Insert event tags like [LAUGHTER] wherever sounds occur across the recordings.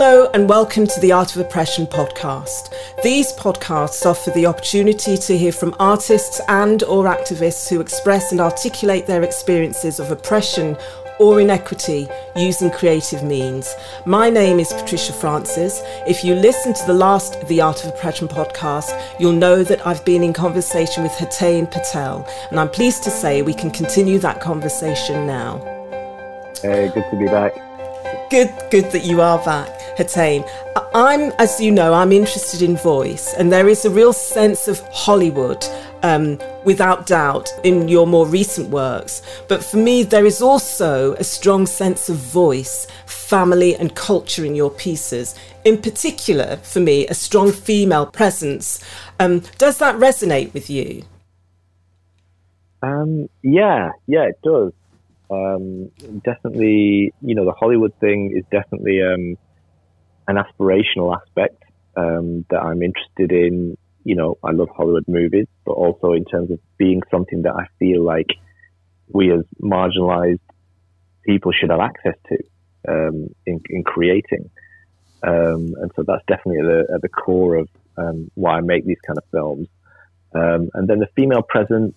Hello, and welcome to the Art of Oppression podcast. These podcasts offer the opportunity to hear from artists and or activists who express and articulate their experiences of oppression or inequity using creative means. My name is Patricia Francis. If you listen to the last The Art of Oppression podcast, you'll know that I've been in conversation with Hetain Patel, and I'm pleased to say we can continue that conversation now. Hey, good to be back. Good, good that you are back. Hetain. I'm, as you know, I'm interested in voice, and there is a real sense of Hollywood, um, without doubt, in your more recent works. But for me, there is also a strong sense of voice, family, and culture in your pieces. In particular, for me, a strong female presence. Um, does that resonate with you? Um, yeah, yeah, it does. Um, definitely, you know, the Hollywood thing is definitely um, an aspirational aspect um, that I'm interested in. You know, I love Hollywood movies, but also in terms of being something that I feel like we as marginalized people should have access to um, in, in, creating. Um, and so that's definitely at the, at the core of um, why I make these kind of films. Um, and then the female presence,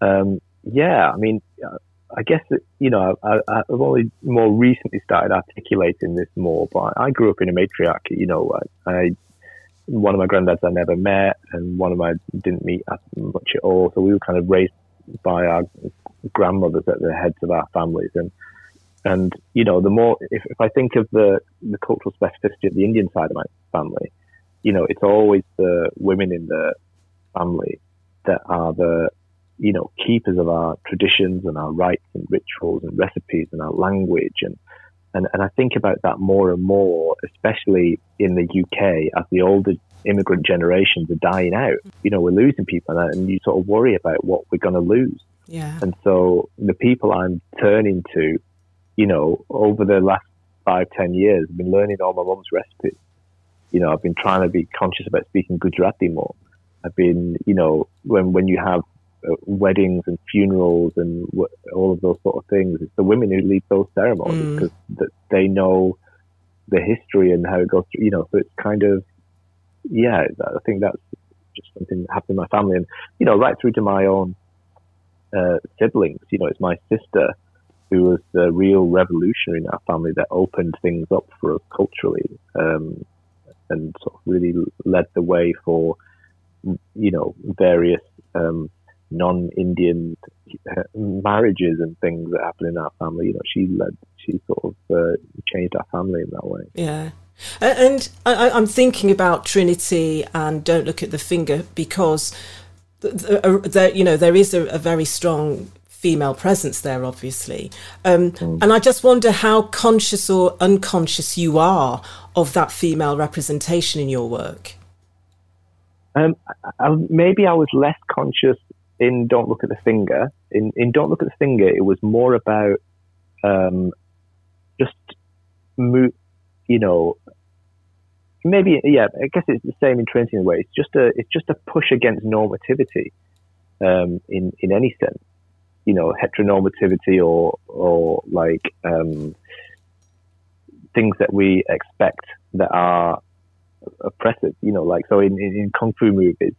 um, yeah, I mean, I guess that, you know I, have only more recently started articulating this more, but I grew up in a matriarchy. You know, I, I one of my granddads I never met, and one of my didn't meet much at all. So we were kind of raised by our grandmothers at the heads of our families, and and you know the more if, if I think of the the cultural specificity of the Indian side of my family, you know, it's always the women in the family that are the you know, keepers of our traditions and our rites and rituals and recipes and our language. And, and, and I think about that more and more, especially in the UK as the older immigrant generations are dying out. You know, we're losing people and you sort of worry about what we're going to lose. Yeah. And so the people I'm turning to, you know, over the last five, ten years, I've been learning all my mum's recipes. You know, I've been trying to be conscious about speaking Gujarati more. I've been, you know, when when you have weddings and funerals and w- all of those sort of things. It's the women who lead those ceremonies because mm. they know the history and how it goes through. You know, so it's kind of yeah. I think that's just something that happened in my family, and you know, right through to my own uh, siblings. You know, it's my sister who was the real revolutionary in our family that opened things up for us culturally um, and sort of really led the way for you know various um, non-Indian uh, marriages and things that happen in our family. You know, she led, she sort of uh, changed our family in that way. Yeah. And I, am thinking about Trinity and Don't Look at the Finger because, there, you know, there is a, a, very strong female presence there, obviously. Um, mm. And I just wonder how conscious or unconscious you are of that female representation in your work. Um, I, maybe I was less conscious in Don't Look at the Finger, in, in Don't Look at the Finger, it was more about um, just, mo- you know, maybe yeah. I guess it's the same in Trinity in a way. It's just a it's just a push against normativity um, in in any sense. You know, heteronormativity or or like um, things that we expect that are oppressive. You know, like so in, in, kung fu movies,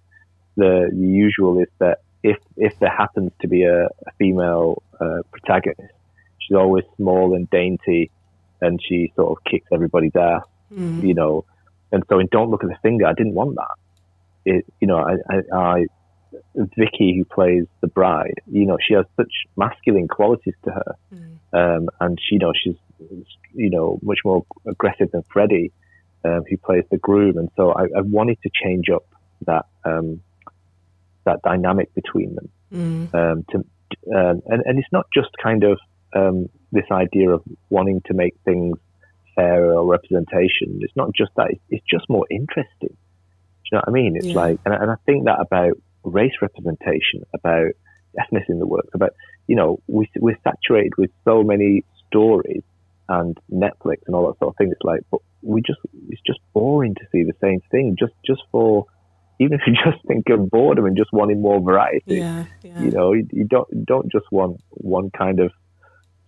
the, the usual is that if if there happens to be a, a female uh, protagonist, she's always small and dainty, and she sort of kicks everybody's ass, mm. you know. And so in Don't Look at the Finger, I didn't want that. It, you know, I, I, I Vicky, who plays the bride, you know, she has such masculine qualities to her, mm. um, and she, you know, she's, you know, much more aggressive than Freddie, um, who plays the groom, and so I, I wanted to change up that um, that dynamic between them. Mm. Um, to, um, and, and it's not just kind of um, this idea of wanting to make things fairer or representation. It's not just that. It's, it's just more interesting. Do you know what I mean? It's yeah. like, and, and I think that about race representation, about ethnicity in the work, about, you know, we, we're saturated with so many stories and Netflix and all that sort of thing. It's like, but we just, it's just boring to see the same thing just, just for even if you [LAUGHS] just think of boredom and just wanting more variety, yeah, yeah. you know, you, you, don't don't just want one kind of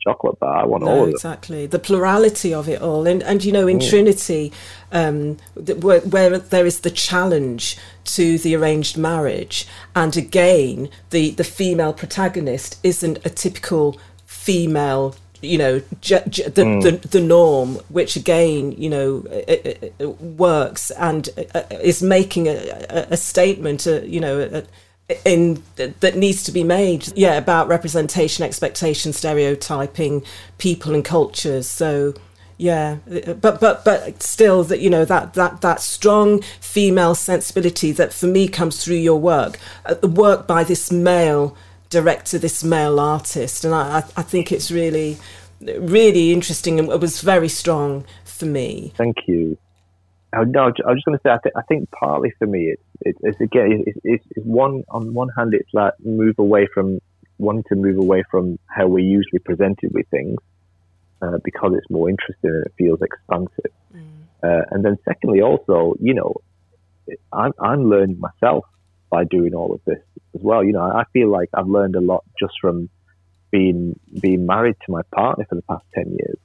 chocolate bar. I want no, all of it. exactly the plurality of it all, and and you know in mm. Trinity, um, where, where, there is the challenge to the arranged marriage, and again the the female protagonist isn't a typical female you know the, mm. the, the norm which again you know it, it works and uh, is making a, a, statement uh, you know in that needs to be made yeah about representation expectation stereotyping people and cultures so yeah but but but still that you know that that that strong female sensibility that for me comes through your work uh, the work by this male director this male artist and i i think it's really really interesting and it was very strong for me thank you Oh, no, I was just going to say, I, th- I think partly for me, it's, it, it's again, it's, it's, it's, one, on one hand, it's like move away from, wanting to move away from how we're usually presented with things, uh, because it's more interesting and it feels expansive. Mm. Uh, and then secondly, also, you know, I'm, I'm learning myself by doing all of this as well. You know, I feel like I've learned a lot just from being, being married to my partner for the past 10 years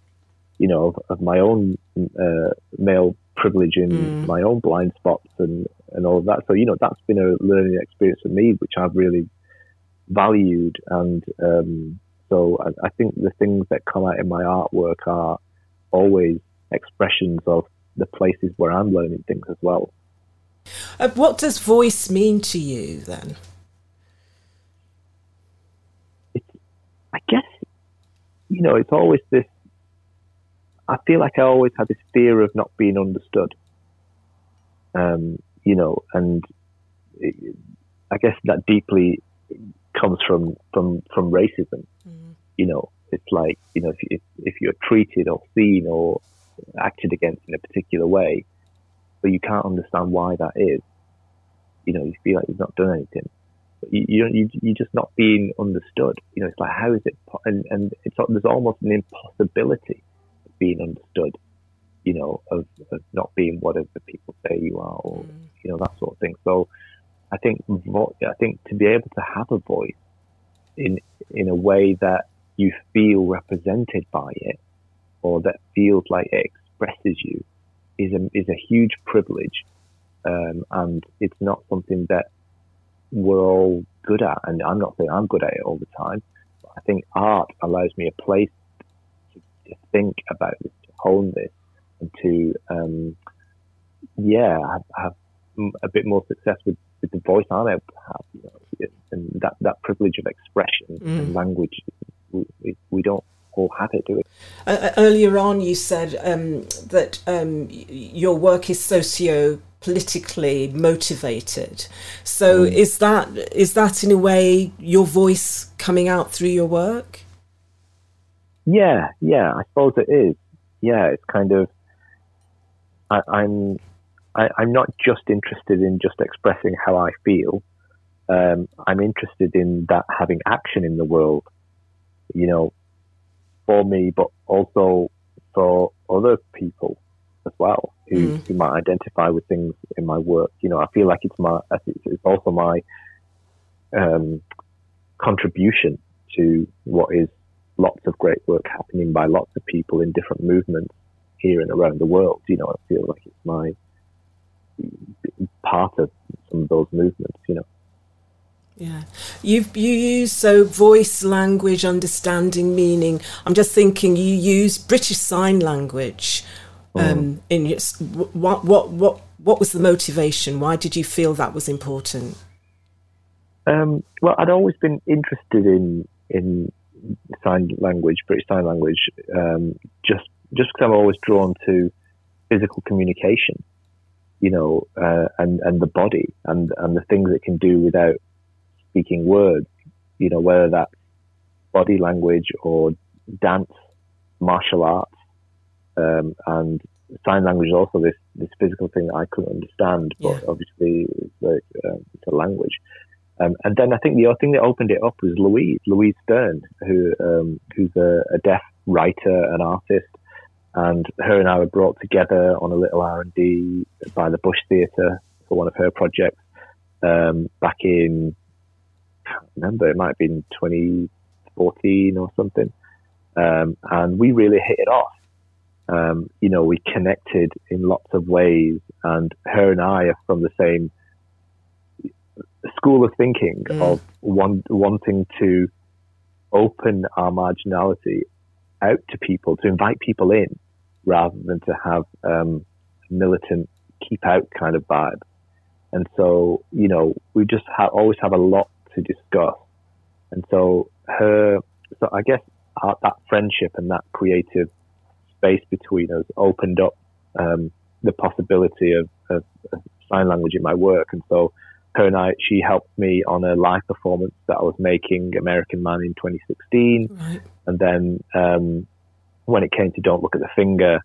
you know, of, of my own uh, male privilege and mm. my own blind spots and, and all of that. So, you know, that's been a learning experience for me, which I've really valued. And um, so I, I, think the things that come out in my artwork are always expressions of the places where I'm learning things as well. Uh, what does voice mean to you then? It's, I guess, you know, it's always this I feel like I always had this fear of not being understood. Um, you know, and it, I guess that deeply comes from from from racism. Mm. You know, it's like you know if if, if you're treated or seen or acted against in a particular way, but you can't understand why that is. You know, you feel like you've not done anything. But you, you you you're just not being understood. You know, it's like how is it? And and it's there's almost an impossibility of being understood, you know, of, of not being whatever people say you are, or mm. you know that sort of thing. So, I think I think to be able to have a voice in in a way that you feel represented by it, or that feels like it expresses you, is a is a huge privilege, um, and it's not something that we're all good at. And I'm not saying I'm good at it all the time. But I think art allows me a place to think about this, to hone this, and to um, yeah have, have, a bit more success with, with the voice I'm able to have. You know, and that that privilege of expression mm. and language, we, we don't all have it, do we? Uh, uh, earlier on, you said um, that um, your work is socio politically motivated. So mm. is that is that in a way your voice coming out through your work? Yeah, yeah, I suppose it is. Yeah, it's kind of. I, I'm, am i am not just interested in just expressing how I feel. Um, I'm interested in that having action in the world. You know, for me, but also for other people as well who, mm. who might identify with things in my work. You know, I feel like it's my, it's also my um, contribution to what is lots of great work happening by lots of people in different movements here and around the world. You know, I feel like it's my part of some of those movements. You know. Yeah, you you use so voice, language, understanding, meaning. I'm just thinking you use British Sign Language. Um, mm. In your, what what what what was the motivation? Why did you feel that was important? Um, well, I'd always been interested in in sign language, British Sign Language, um, just just because I'm always drawn to physical communication, you know, uh, and and the body and and the things it can do without speaking words, you know, whether that's body language or dance, martial arts, um, and sign language is also this this physical thing that I couldn't understand, but yeah. obviously it's, a, uh, it's a language. Um, and then I think the other thing that opened it up was Louise, Louise Stern, who um, who's a, a, deaf writer and artist, and her and I were brought together on a little R and D by the Bush Theatre for one of her projects um, back in can't remember it might have been 2014 or something. um, and we really hit it off. Um, you know, we connected in lots of ways, and her and I are from the same school of thinking mm. of want, wanting to open our marginality out to people, to invite people in, rather than to have um, militant keep out kind of vibe. And so, you know, we just ha- always have a lot to discuss. And so her, so I guess our, that friendship and that creative space between us opened up um, the possibility of, of, of, sign language in my work. And so her and I, she helped me on a live performance that I was making, American Man, in 2016. Right. And then um, when it came to Don't Look at the Finger,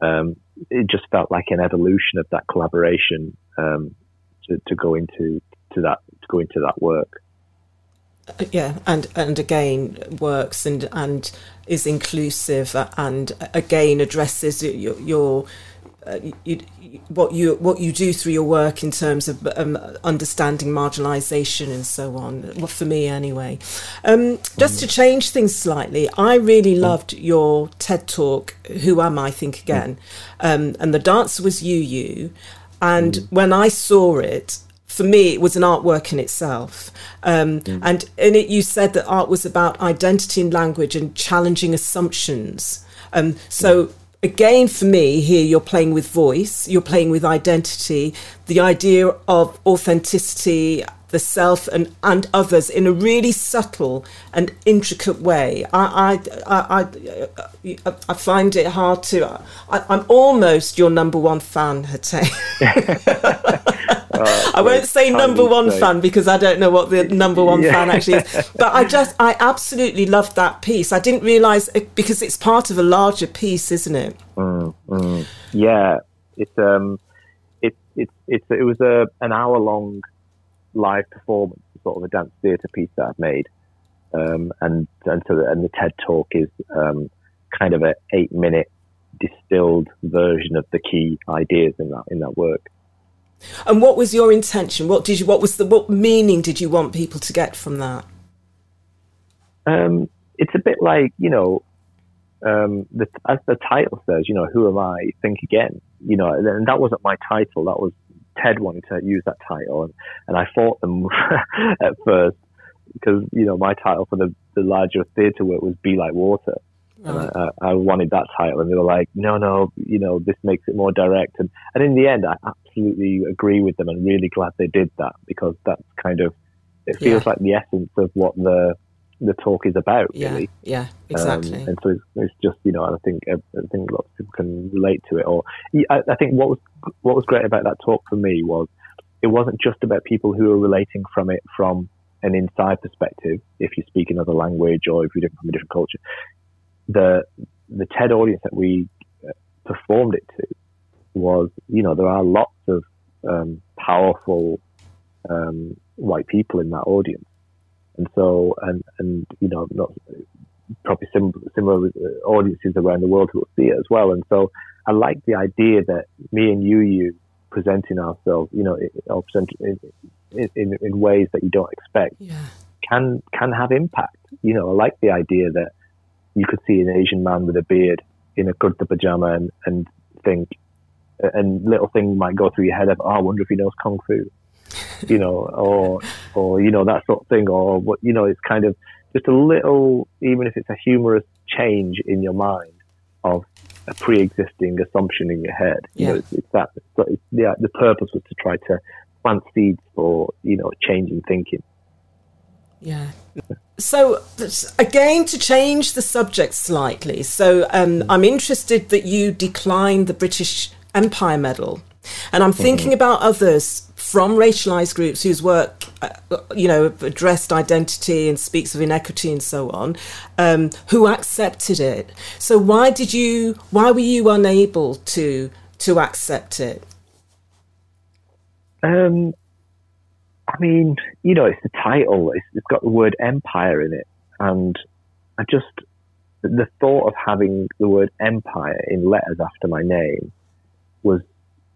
um, it just felt like an evolution of that collaboration um, to, to go into to that to go into that work. Yeah, and and again works and and is inclusive and again addresses your, your uh, you, what you what you do through your work in terms of um, understanding marginalisation and so on. Well, for me, anyway. Um, just to change things slightly, I really loved your TED talk. Who am I? Think again. Um, and the dancer was you, you. And mm. when I saw it, for me, it was an artwork in itself. Um, mm. And in it, you said that art was about identity and language and challenging assumptions. Um, so again for me here you're playing with voice you're playing with identity the idea of authenticity the self and, and others in a really subtle and intricate way. I, I, I, I, I find it hard to. I, am almost your number one fan, Hate. [LAUGHS] [LAUGHS] oh, I won't say number one say. fan because I don't know what the [LAUGHS] number one yeah. fan actually is. [LAUGHS] But I just, I absolutely loved that piece. I didn't realize it, because it's part of a larger piece, isn't it? Mm, mm. Yeah, it's um, it, it, it's it was a an hour long live performance, sort of a dance theatre piece that I've made. Um, and and so the, and the TED talk is um, kind of a eight minute distilled version of the key ideas in that in that work. And what was your intention? What did you? What was the? What meaning did you want people to get from that? Um, it's a bit like you know, um, the, as the title says, you know, who am I? Think again. You know, and that wasn't my title. That was Ted wanted to use that title, and, and I fought them [LAUGHS] at first because you know my title for the, the larger theatre work was "Be Like Water," and I, I, wanted that title, and they were like, "No, no, you know this makes it more direct." And and in the end, I absolutely agree with them, and really glad they did that because that's kind of it feels yeah. like the essence of what the the talk is about, yeah, really. Yeah, exactly. Um, and so it's, it's, just you know, I think I think lots of people can relate to it. Or I, I, think what was what was great about that talk for me was it wasn't just about people who are relating from it from an inside perspective. If you speak another language or if you're from a different culture, the the TED audience that we uh, performed it to was you know there are lots of um, powerful um, white people in that audience and so, and, and, you know, not probably sim- similar uh, audiences around the world who will see it as well. And so I like the idea that me and you, you presenting ourselves, you know, or present in, in, in ways that you don't expect yeah. can, can have impact. You know, I like the idea that you could see an Asian man with a beard in a kurta pajama and, and think, and little thing might go through your head of, oh, I wonder if he knows kung fu. [LAUGHS] you know, or or you know that sort of thing, or what you know, it's kind of just a little, even if it's a humorous change in your mind of a pre-existing assumption in your head. Yeah. You know, it's, it's that. It's, yeah, the purpose was to try to plant seeds for you know change in thinking. Yeah. So again, to change the subject slightly, so um, I'm interested that you declined the British Empire Medal, and I'm thinking mm-hmm. about others from racialized groups whose work, uh, you know, addressed identity and speaks of inequity and so on, um, who accepted it. So why did you? Why were you unable to to accept it? Um, I mean, you know, it's the title. It's, it's got the word empire in it, and I just the thought of having the word empire in letters after my name was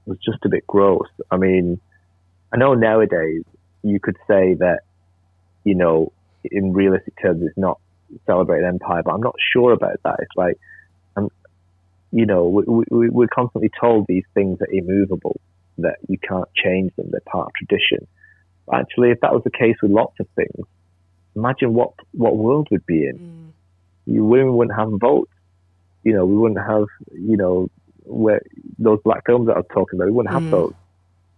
was just a bit gross. I mean, I know nowadays you could say that, you know, in realistic terms, it's not celebrate empire, but I'm not sure about that. It's like, um, you know, we, we, we're constantly told these things are immovable, that you can't change them, they're part of tradition. Actually, if that was the case with lots of things, imagine what what world we'd be in. Mm. You women wouldn't have votes. You know, we wouldn't have, you know, where those black films that I was talking about, we wouldn't have mm. those.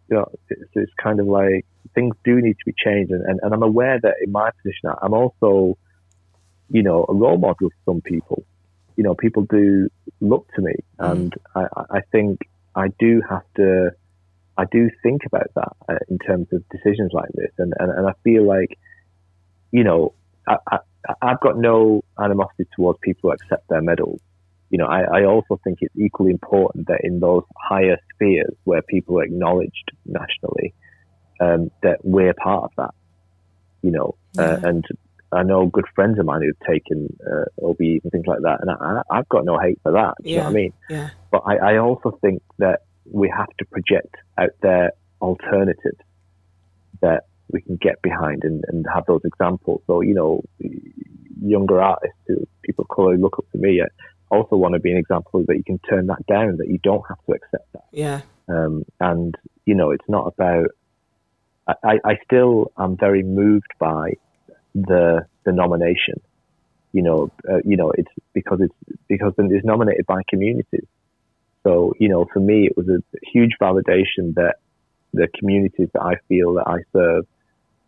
You know, it's, it's, kind of like things do need to be changed, and, and, and I'm aware that in my position, I'm also, you know, a role model for some people. You know, people do look to me, mm. and I, I think I do have to, I do think about that uh, in terms of decisions like this, and, and, and I feel like, you know, I, I, I've got no animosity towards people who accept their medals you know, I, I also think it's equally important that in those higher spheres where people are acknowledged nationally, um, that we're part of that. You know, uh, yeah. uh, and I know good friends of mine who've taken uh, OBEs and things like that, and I, have got no hate for that. you yeah. know what I mean? Yeah. But I, I also think that we have to project out there alternatives that we can get behind and, and have those examples. So, you know, younger artists who people clearly look up to me I also want to be an example that you can turn that down, that you don't have to accept that. Yeah. Um, and, you know, it's not about, I, I still am very moved by the, the nomination. You know, uh, you know, it's because it's, because it's nominated by communities. So, you know, for me, it was a huge validation that the communities that I feel that I serve,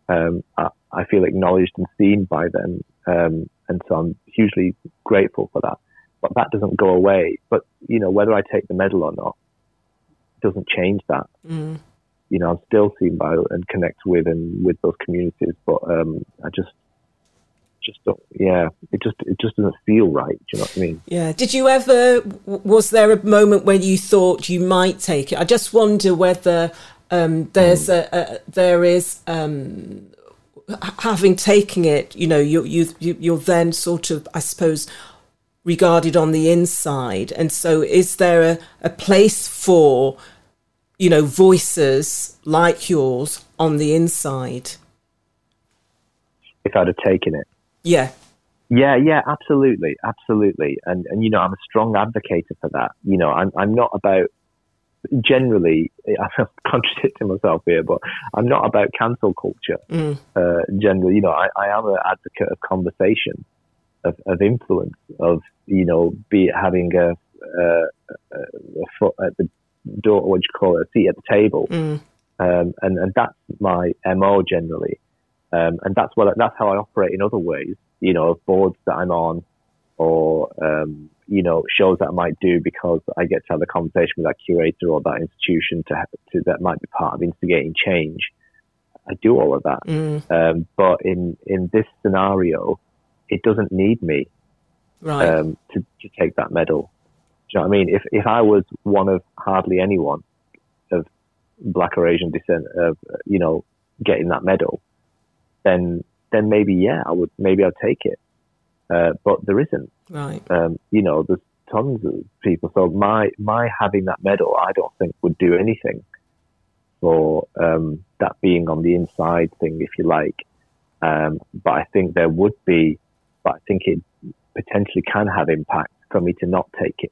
um, I, I, feel acknowledged and seen by them. Um, and so I'm hugely grateful for that but that doesn't go away. But you know, whether I take the medal or not doesn't change that. Mm. You know, I'm still seen by and connect with and with those communities, but um, I just just don't yeah it just it just doesn't feel right do you know what i mean yeah did you ever was there a moment when you thought you might take it i just wonder whether um, there's mm. a, a, there is um, having taken it you know you you you're then sort of i suppose regarded on the inside. And so, is there a, a place for, you know, voices like yours on the inside? If I'd have taken it. Yeah. Yeah, yeah, absolutely, absolutely, and and you know I'm a strong advocate for that. You know, I'm I'm not about generally [LAUGHS] I'm contradicting myself here, but I'm not about cancel culture. Mm. Uh, generally, you know, I, I am an advocate of conversation, of, of influence, of you know, be it having a, a, a foot at the door, what do you call it, a seat at the table. Mm. Um, and, and that's my MO generally. Um, and that's what, that's how I operate in other ways, you know, boards that I'm on or, um, you know, shows that I might do because I get to have a conversation with that curator or that institution to, to that might be part of instigating change. I do all of that. Mm. Um, but in, in this scenario, it doesn't need me right. um, to, to take that medal. Do you know what I mean? If if I was one of hardly anyone of black or Asian descent of you know getting that medal, then then maybe yeah, I would maybe I'd take it. Uh, but there isn't. Right. Um, you know, there's tons of people. So my my having that medal, I don't think would do anything for um, that being on the inside thing, if you like. Um, but I think there would be. But I think it potentially can have impact for me to not take it.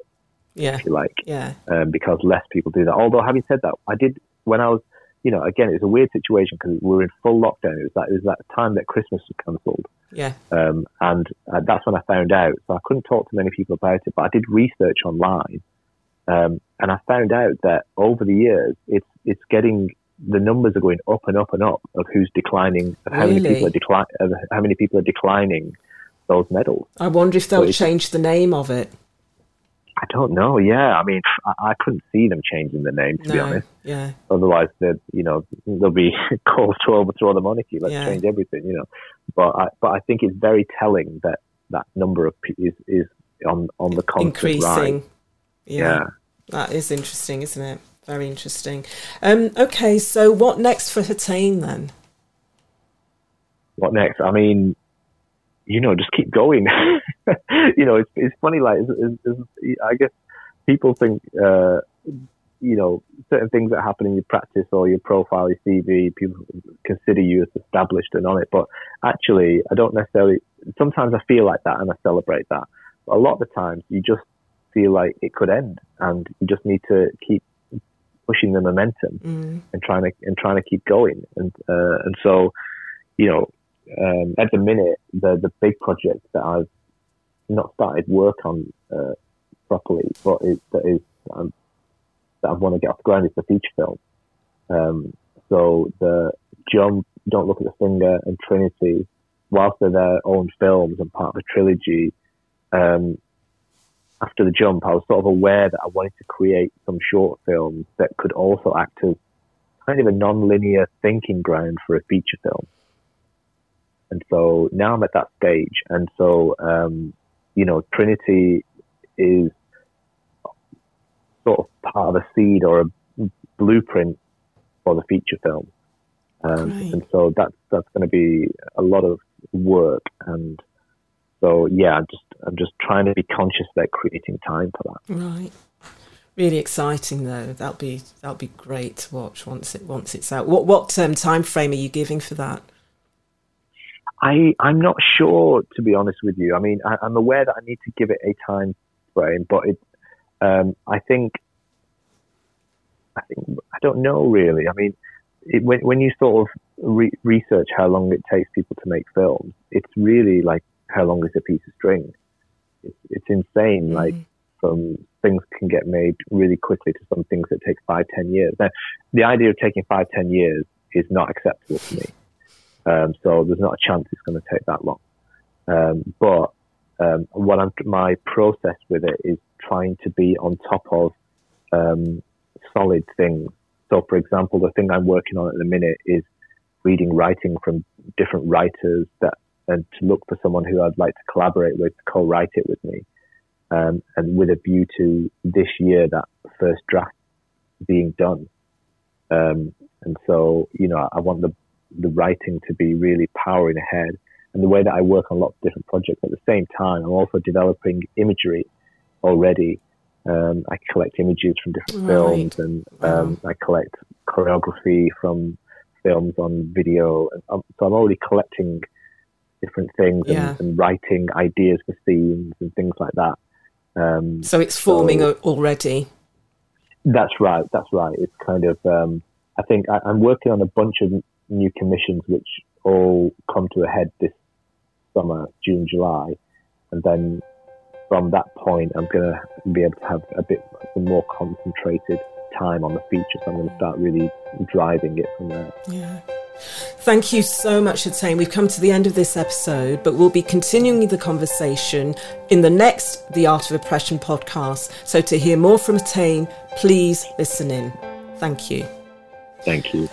Yeah. If you like. Yeah. Um, because less people do that. Although having said that, I did when I was, you know, again, it was a weird situation because we were in full lockdown. It was that it was that time that Christmas was cancelled. Yeah. Um, and uh, that's when I found out. So I couldn't talk to many people about it, but I did research online, um, and I found out that over the years, it's it's getting the numbers are going up and up and up of who's declining, of how really? many people are declining, how many people are declining those medals. I wonder if they'll change the name of it. I don't know. Yeah, I mean, I, I couldn't see them changing the name to no, be honest. Yeah. Otherwise, they you know they'll be [LAUGHS] calls to overthrow the monarchy. Let's yeah. change everything. You know, but I, but I think it's very telling that that number of is is on on the constant increasing. Rise. Yeah. yeah. That is interesting, isn't it? Very interesting. Um, okay, so what next for Hetain then? What next? I mean, you know, just keep going. [LAUGHS] [LAUGHS] you know, it's, it's funny. Like, it's, it's, I guess people think, uh, you know, certain things that happen in your practice or your profile, your CV, people consider you as established and on it. But actually, I don't necessarily, sometimes I feel like that and I celebrate that. But a lot of the times you just feel like it could end and you just need to keep pushing the momentum mm. and trying to, and trying to keep going. And, uh, and so, you know, um, at the minute, the, the big project that I've not started work on, uh, properly, but it, that is, um, that I want to get off the ground is a feature film. Um, so the Jump, Don't Look at the Finger, and Trinity, whilst they're their own films and part of a trilogy, um, after the jump, I was sort of aware that I wanted to create some short films that could also act as kind of a non-linear thinking ground for a feature film. And so now I'm at that stage. And so, um, you know, Trinity is sort of part of a seed or a blueprint for the feature film. Um, and so that's that's going to be a lot of work, and so yeah, I'm just I'm just trying to be conscious about creating time for that. Right. Really exciting though. That'll be that'll be great to watch once it once it's out. What what um, time frame are you giving for that? I I'm not sure to be honest with you. I mean, I, am aware that I need to give it a time frame, but it um, I think, I think, I don't know really. I mean, it, when, when you sort of re- research how long it takes people to make films, it's really like how long is a piece of string? It's, it's insane. Mm-hmm. Like from things can get made really quickly to some things that take five, ten years. Now, the idea of taking five, ten years is not acceptable to me. Um, so there's not a chance it's going to take that long. Um, but um, what I'm, my process with it is trying to be on top of um, solid things. So, for example, the thing I'm working on at the minute is reading writing from different writers that, and to look for someone who I'd like to collaborate with to co-write it with me, um, and with a view to this year that first draft being done. Um, and so, you know, I want the the writing to be really powering ahead. And the way that I work on lots of different projects at the same time, I'm also developing imagery already. Um, I collect images from different right. films and um. I collect choreography from films on video. So I'm already collecting different things yeah. and, and, writing ideas for scenes and things like that. Um, so it's forming so, already. That's right. That's right. It's kind of. Um, I think I, am working on a bunch of new commissions, which all come to a head this summer, June, July, and then from that point, I'm going to be able to have a bit more concentrated time on the feature. So I'm going to start really driving it from there. Yeah. Thank you so much, Hetain. We've come to the end of this episode, but we'll be continuing the conversation in the next The Art of Oppression podcast. So to hear more from Hetain, please listen in. Thank you. Thank you.